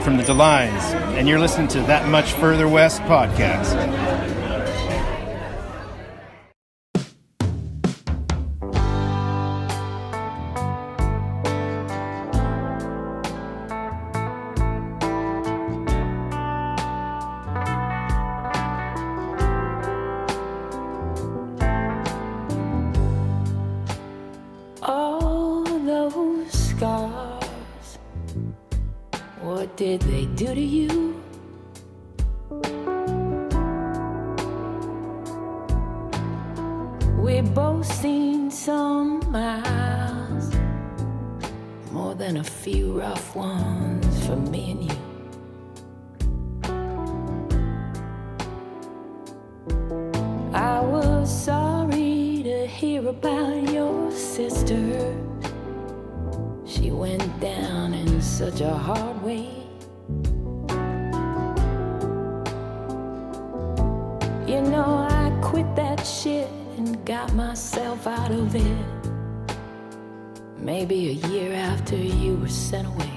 From the Delines, and you're listening to That Much Further West podcast. did they do to you? We both seen some miles, more than a few rough ones for me and you. I was sorry to hear about your sister. She went down in such a hard maybe a year after you were sent away.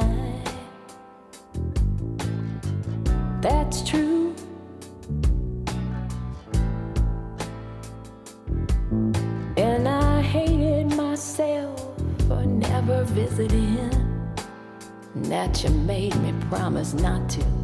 time. That's true. And I hated myself for never visiting. That you made me promise not to.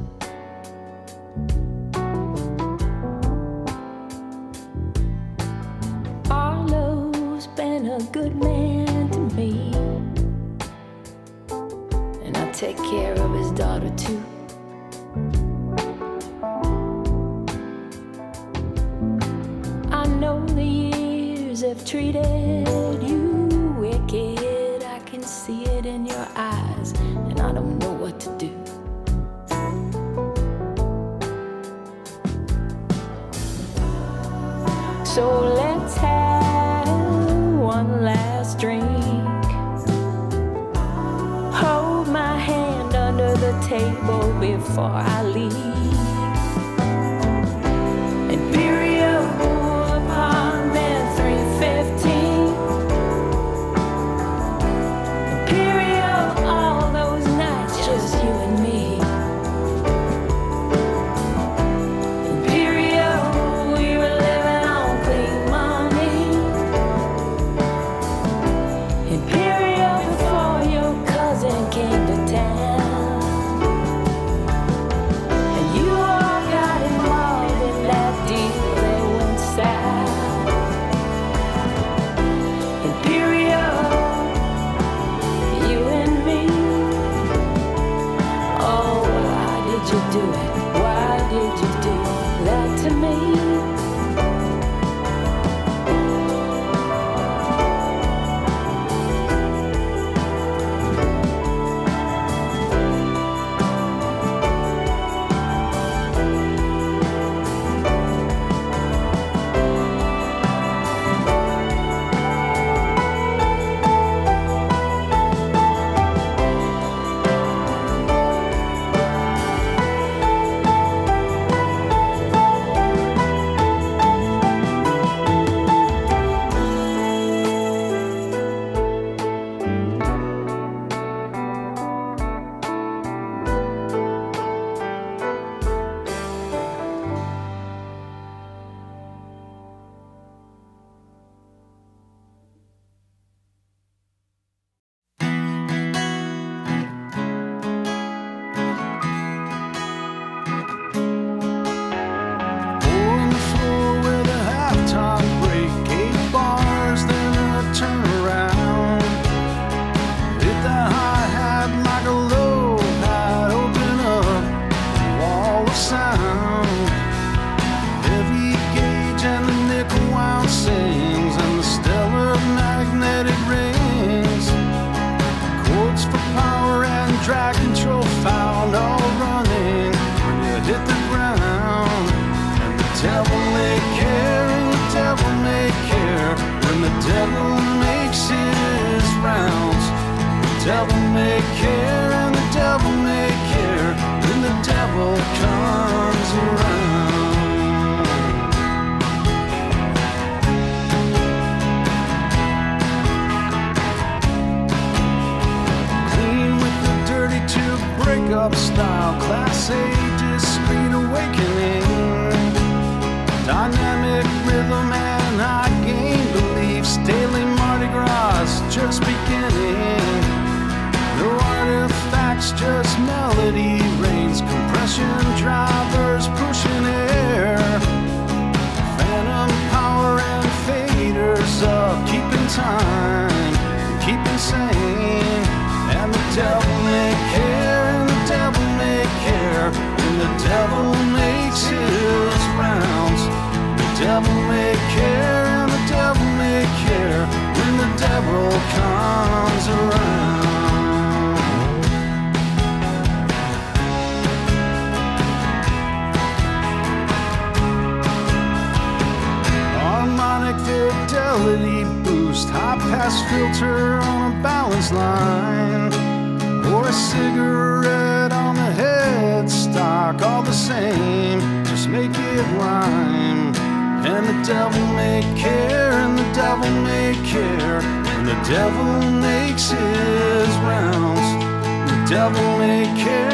The devil may care,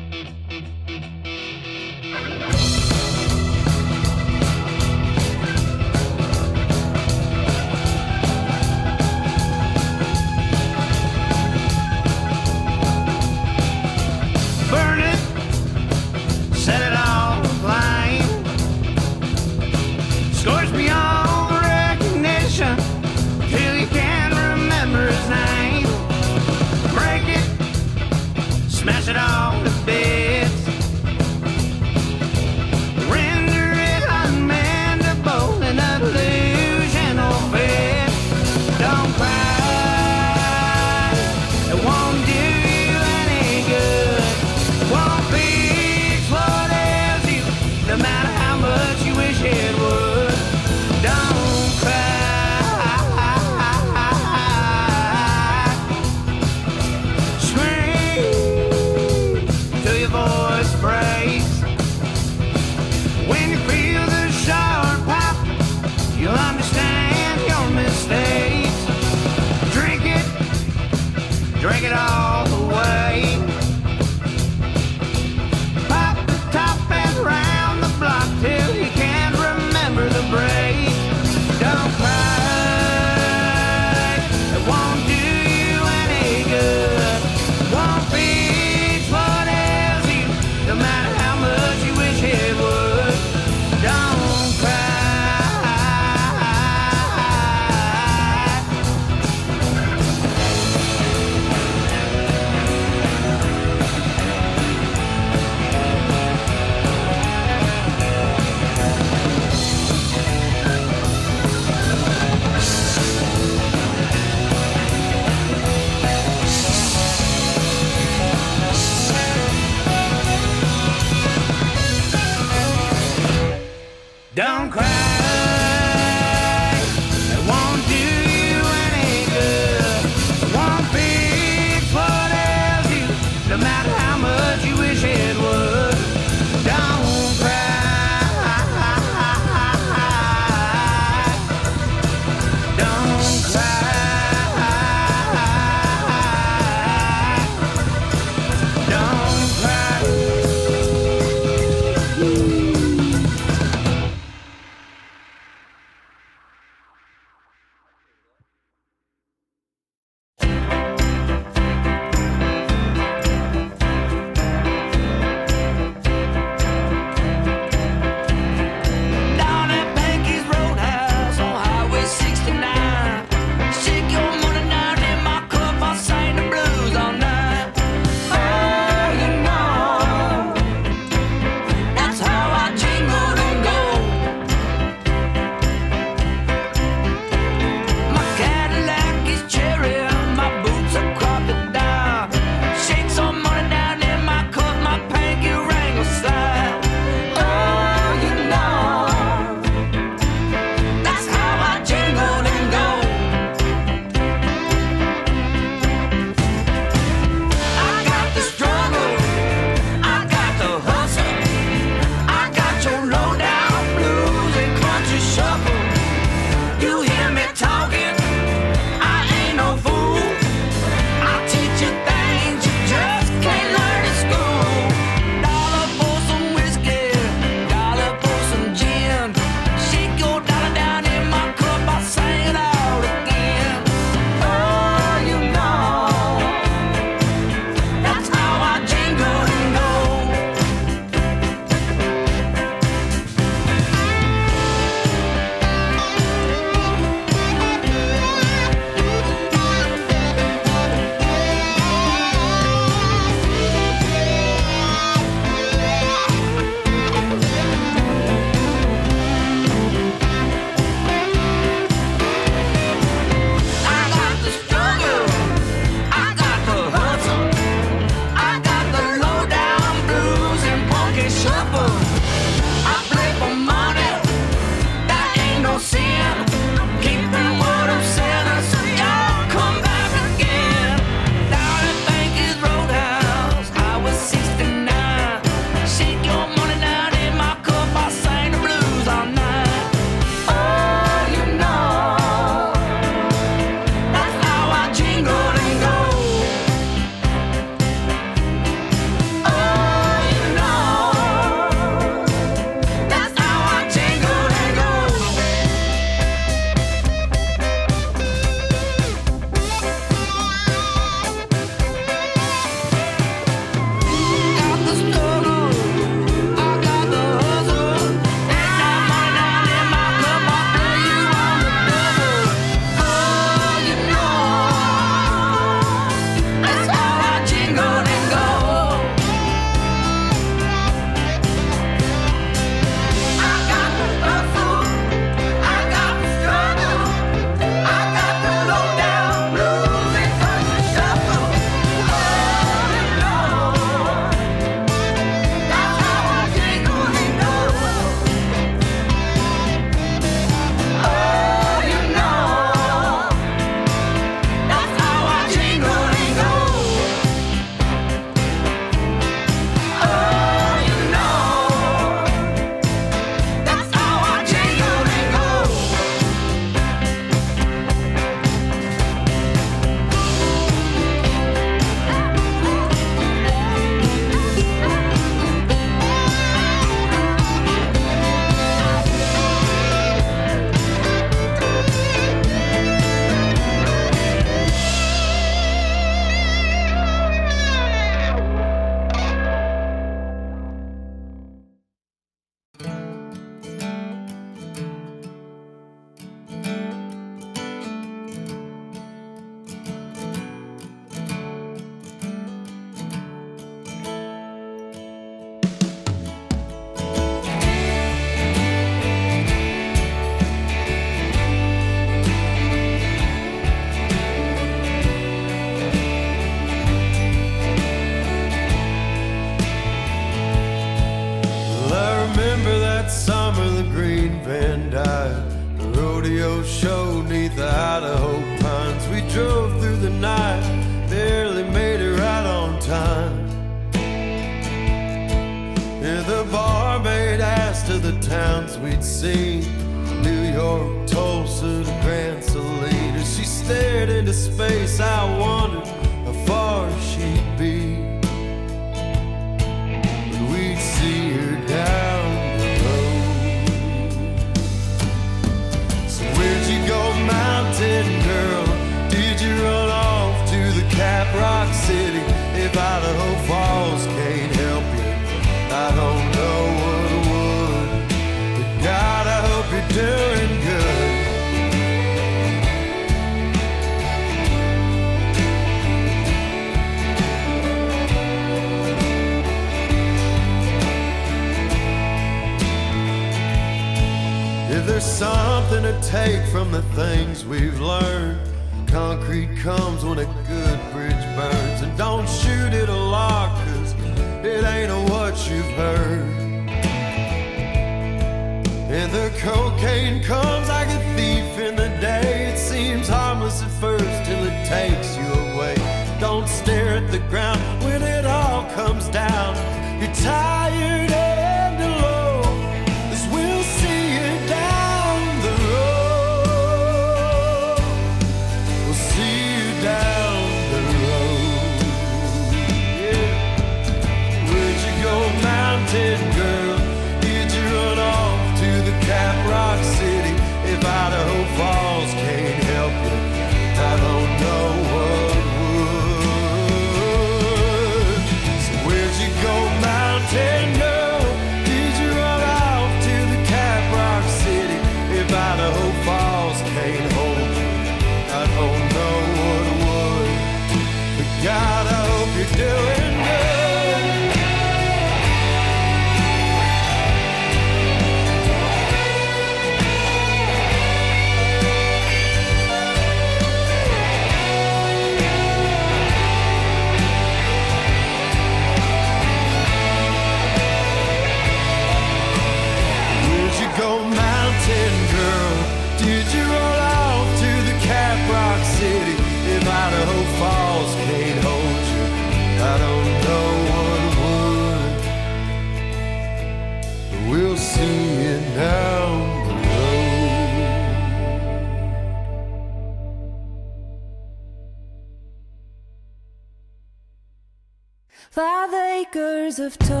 of turnips,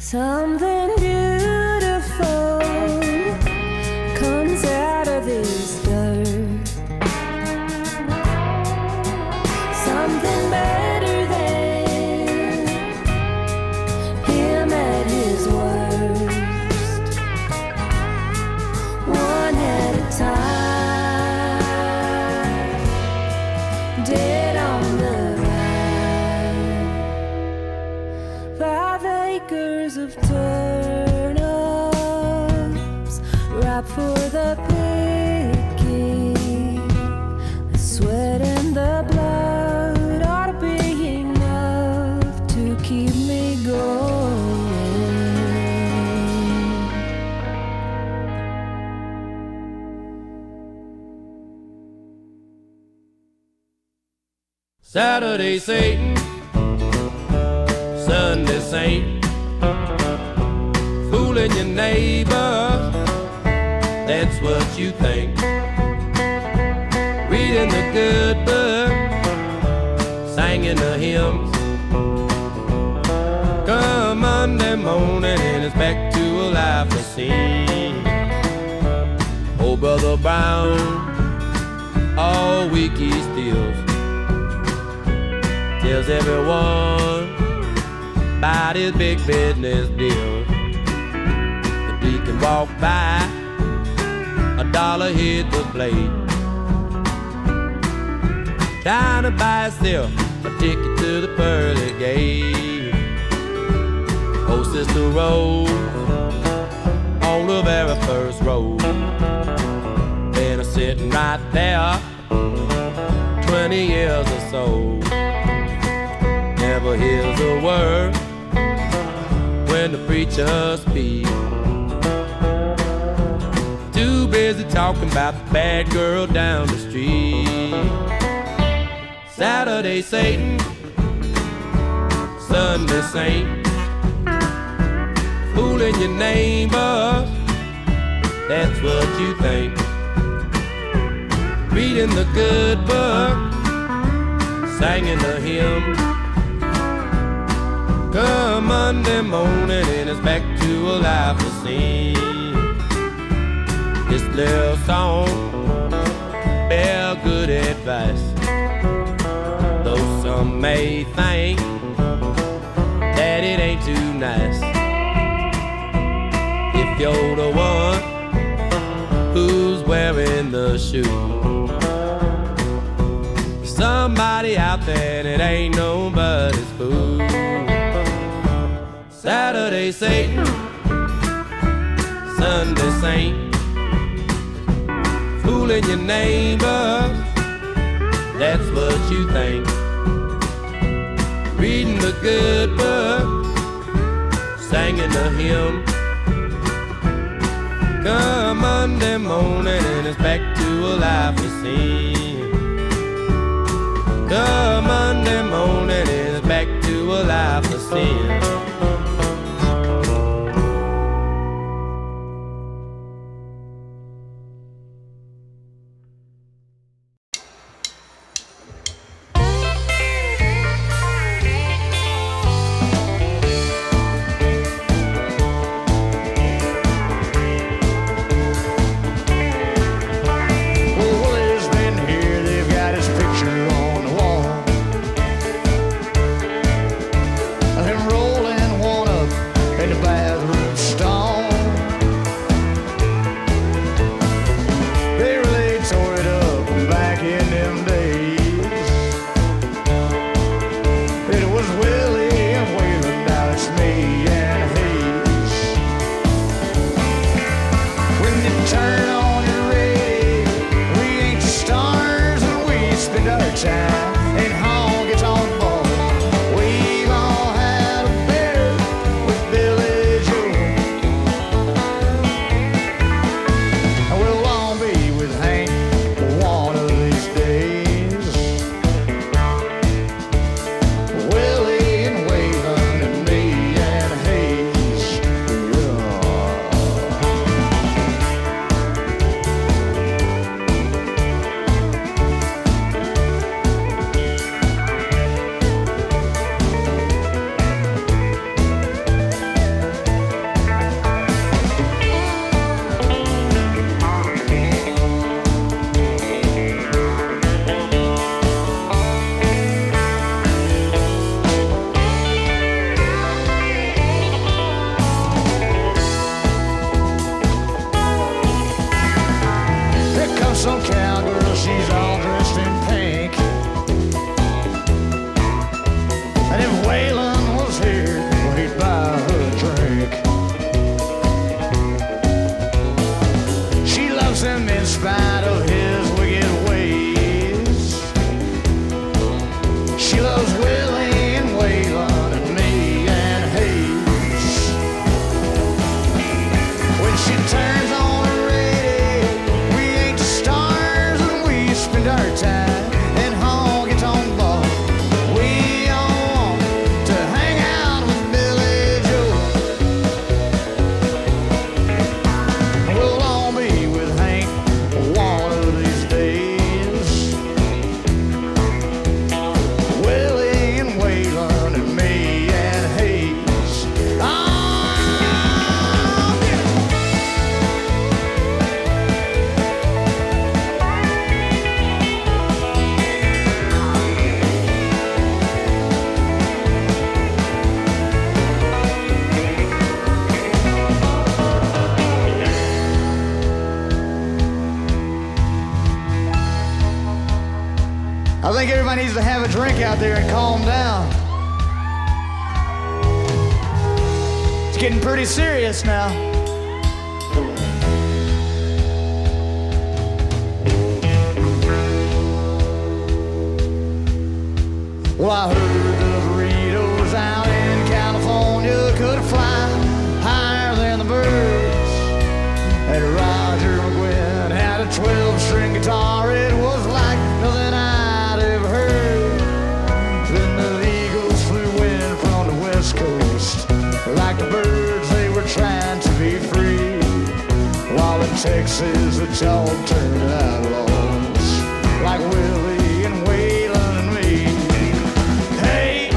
Something Saturday Satan, Sunday Saint, fooling your neighbor, that's what you think. Reading the good book, singing the hymns. Come Monday morning and it's back to a life of sin. Oh, Brother Brown, all week he steals tells everyone about his big business deal. The deacon walked by, a dollar hit the plate. Trying to buy himself a ticket to the pearly gate. Oh, Sister Rose, on the very first row. Been a sitting right there, 20 years or so never hears a word when the preacher speaks. Too busy talking about the bad girl down the street. Saturday Satan, Sunday Saint, fooling your neighbors, that's what you think. Reading the good book, singing the hymn. Come Monday morning and it's back to a life of sin. This little song bear good advice. Though some may think that it ain't too nice. If you're the one who's wearing the shoe. Somebody out there that ain't nobody's fool. Saturday Satan, Sunday Saint, fooling your neighbors, that's what you think. Reading the good book, singing the hymn. Come Monday morning it's back to a life of sin. Come Monday morning it's back to a life of sin. Out there and calm down. It's getting pretty serious now. Well, I heard the burritos out Texas, the dog turned outlaws, like Willie and Waylon and me. Hey!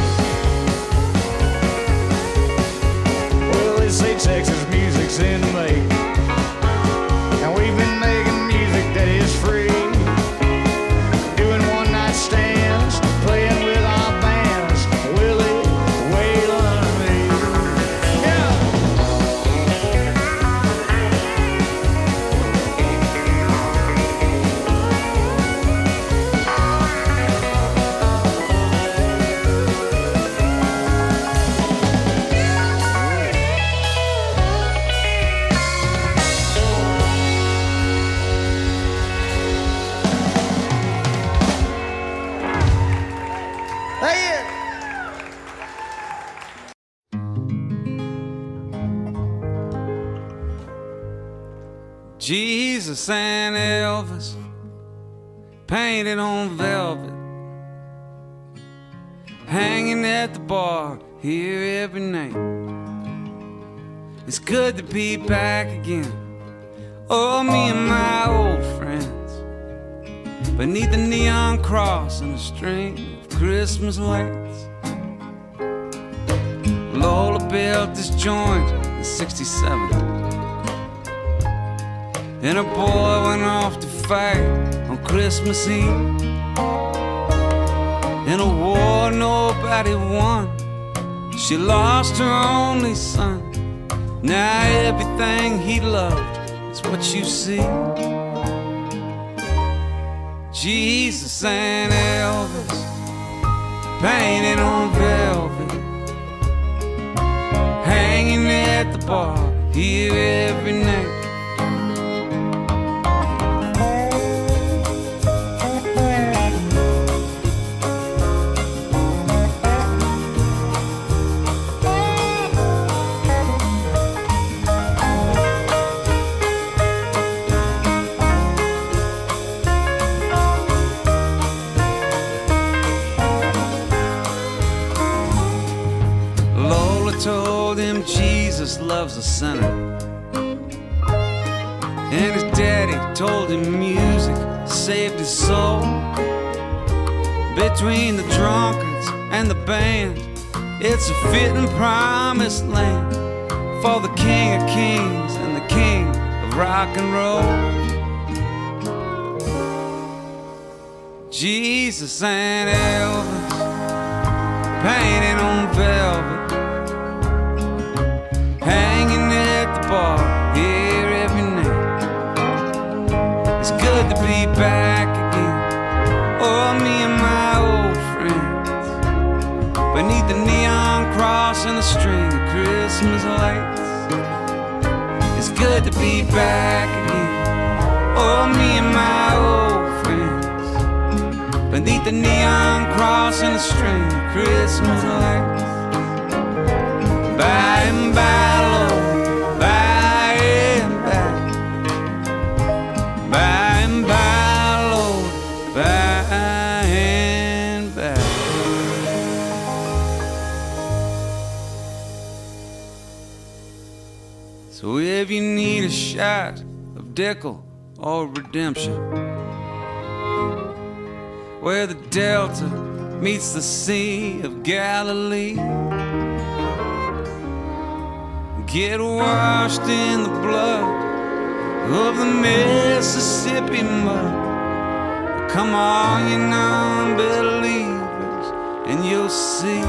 Well, they say Texas music's in the make. And Elvis painted on velvet, hanging at the bar here every night. It's good to be back again. Oh, me and my old friends beneath the neon cross and a string of Christmas lights. Lola built this joint in 67. And a boy went off to fight on Christmas Eve. In a war nobody won. She lost her only son. Now everything he loved is what you see. Jesus and Elvis painted on velvet, hanging at the bar here every night. Jesus loves a sinner. And his daddy told him music saved his soul. Between the drunkards and the band, it's a fitting promised land for the king of kings and the king of rock and roll. Jesus and Elvis painted on velvet, hanging at the bar here every night. It's good to be back again. Oh, me and my old friends beneath the neon cross and a string of Christmas lights. It's good to be back again. Oh, me and my old friends beneath the neon cross and a string of Christmas lights. By and by, need shot of Dickel or redemption, where the Delta meets the Sea of Galilee. Get washed in the blood of the Mississippi mud. Come on, you non-believers, and you'll see.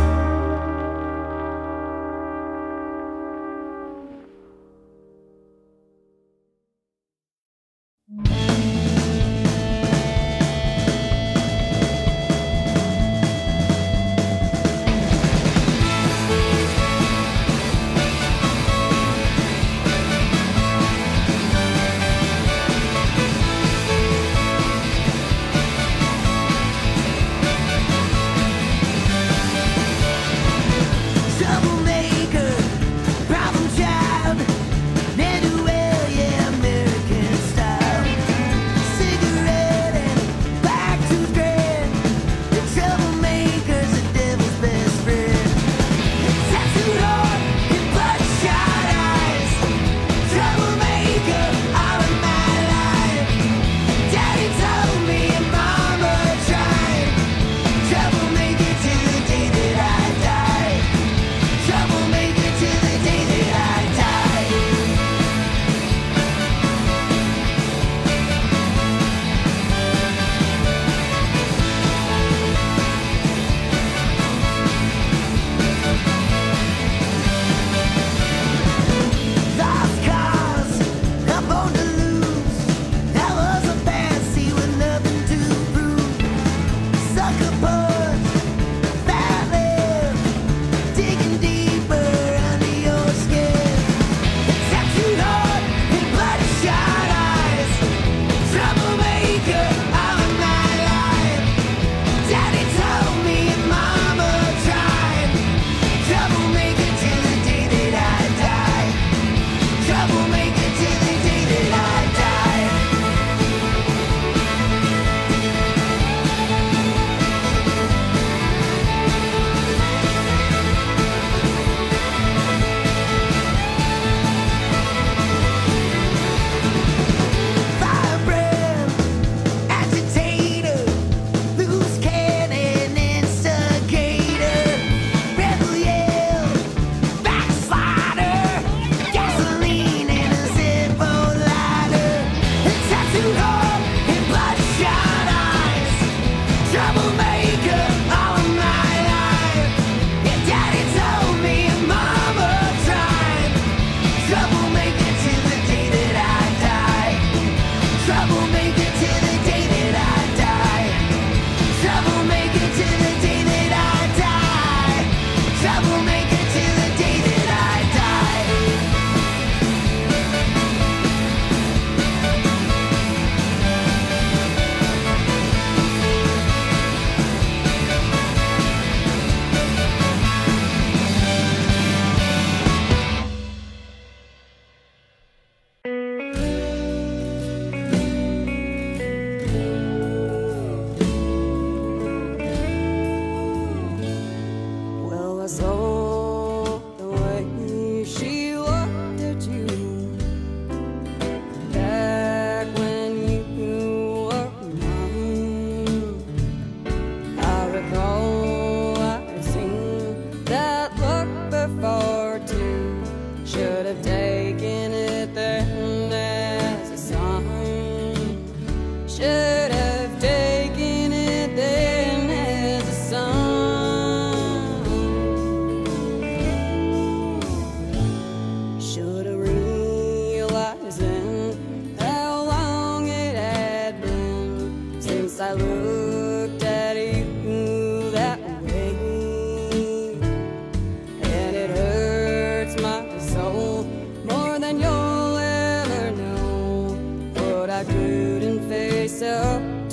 Couldn't face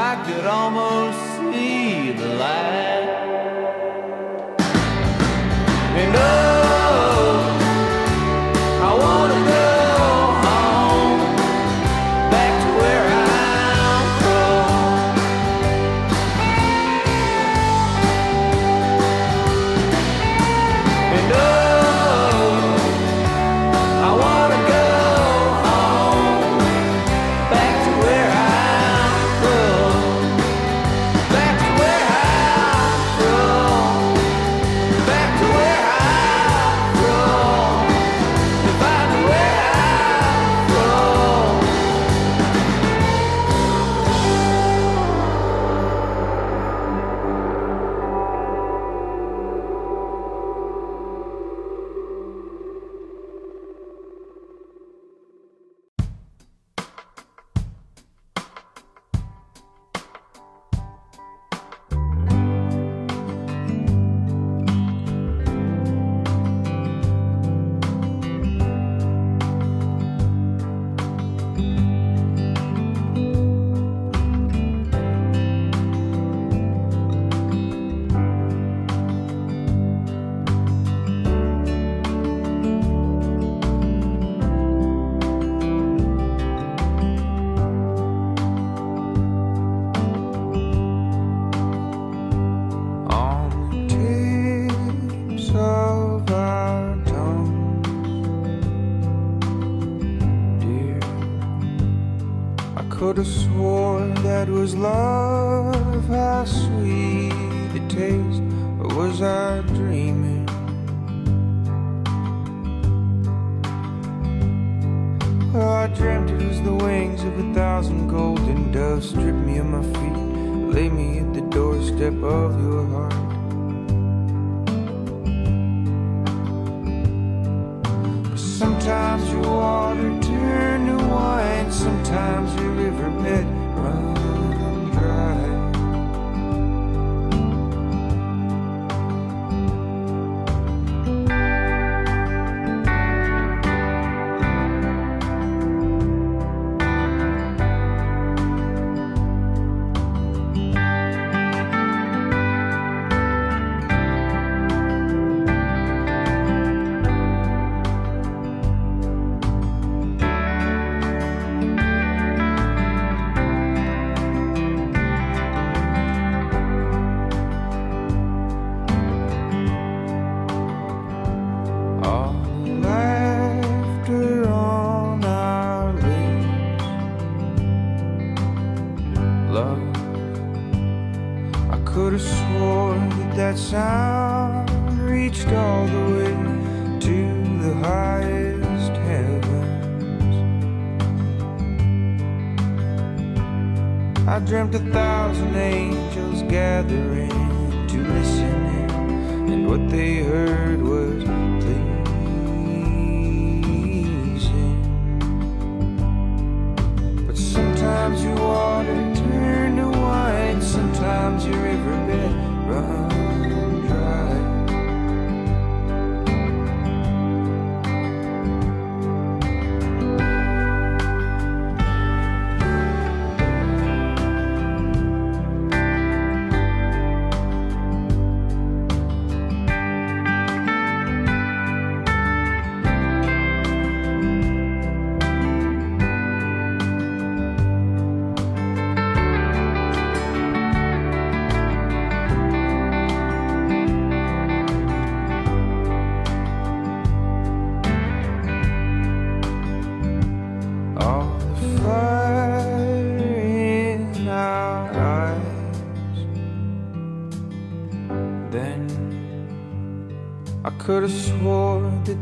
I could almost see the light.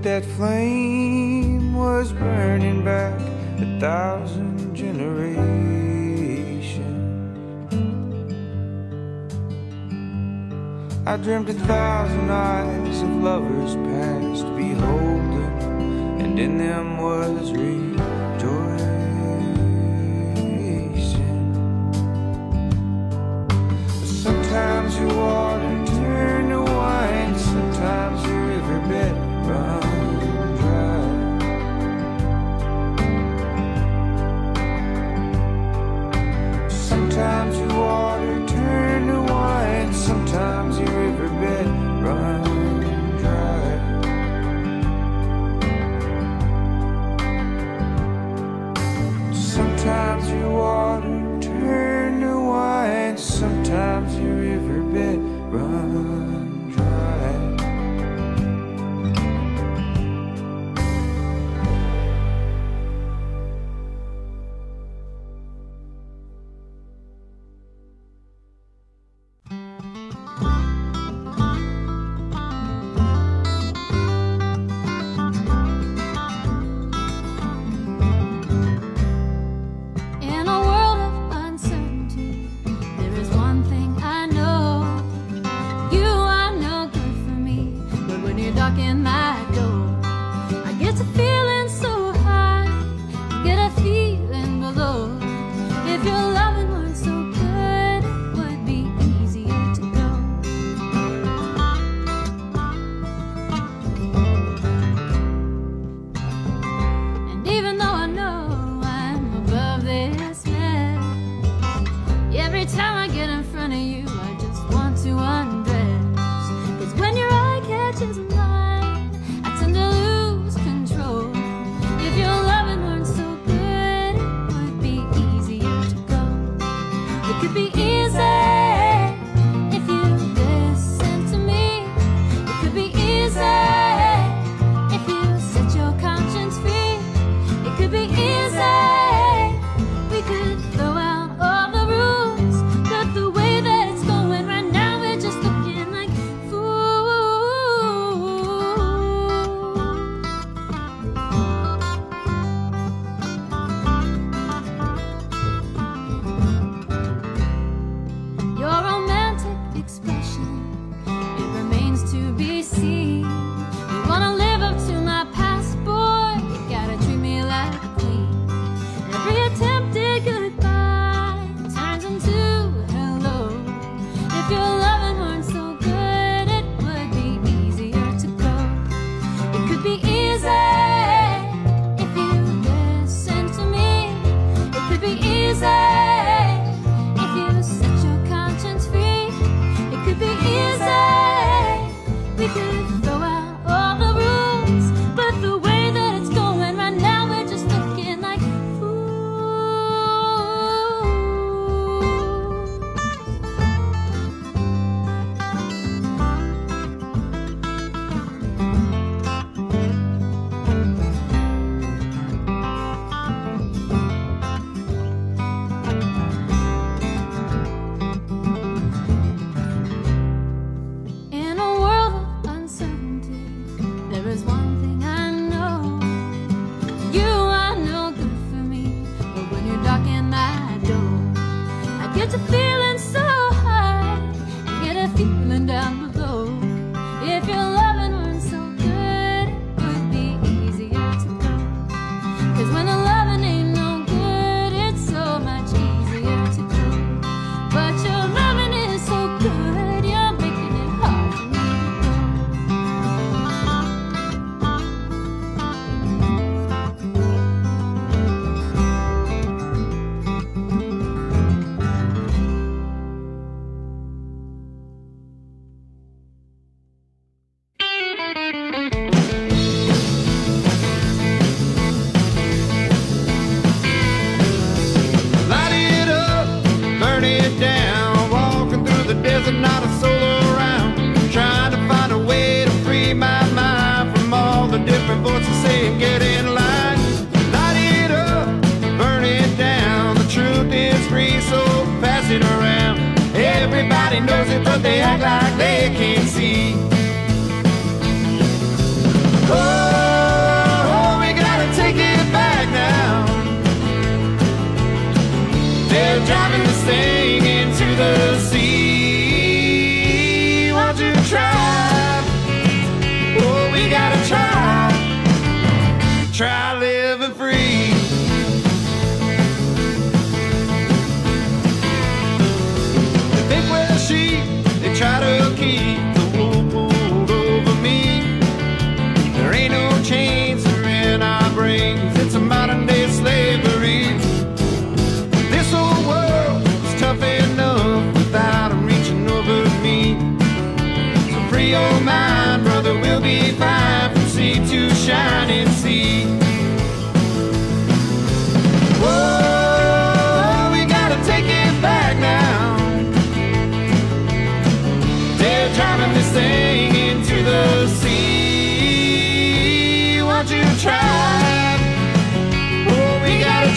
that flame was burning back a thousand generations. I dreamt a thousand eyes of lovers past beholding, and in them was rejoicing. Sometimes you walk.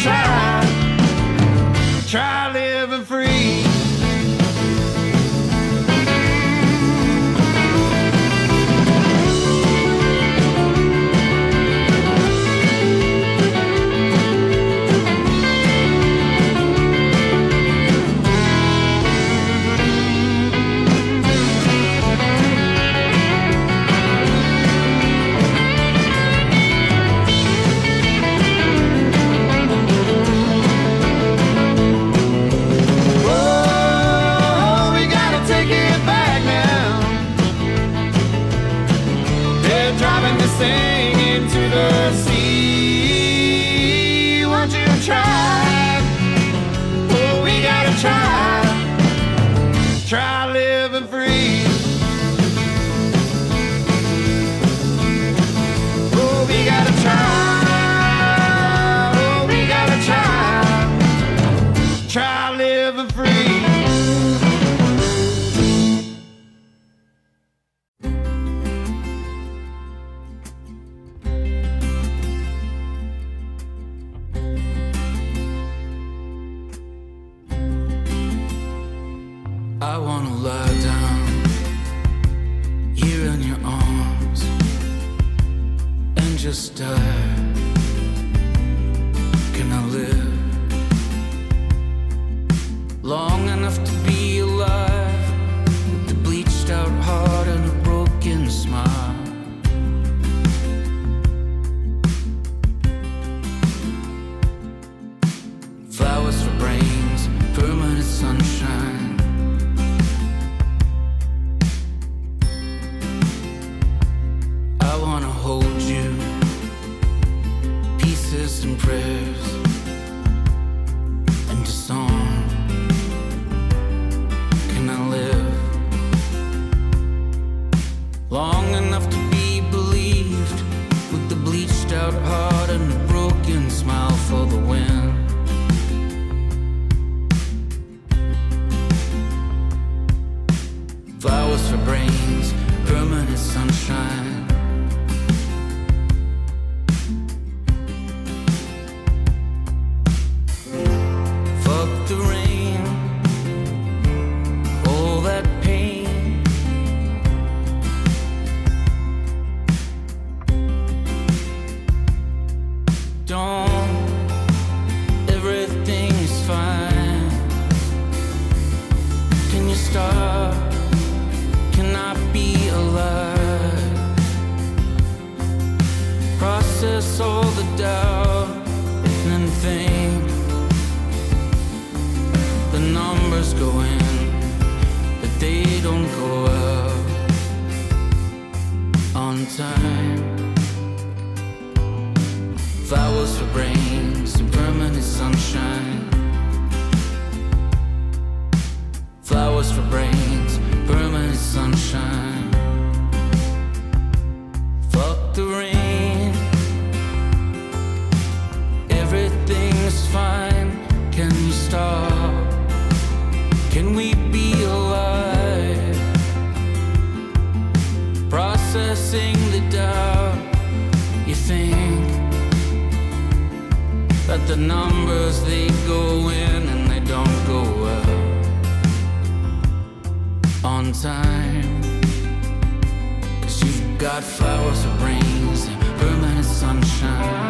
try. Try try. Oh, we gotta try. Try. process all the doubt and think the numbers go in, but they don't go out on time. Flowers for brains and permanent sunshine. Flowers for brains, permanent sunshine. numbers they go in and they don't go out on time. Cause you've got flowers for brains and permanent sunshine.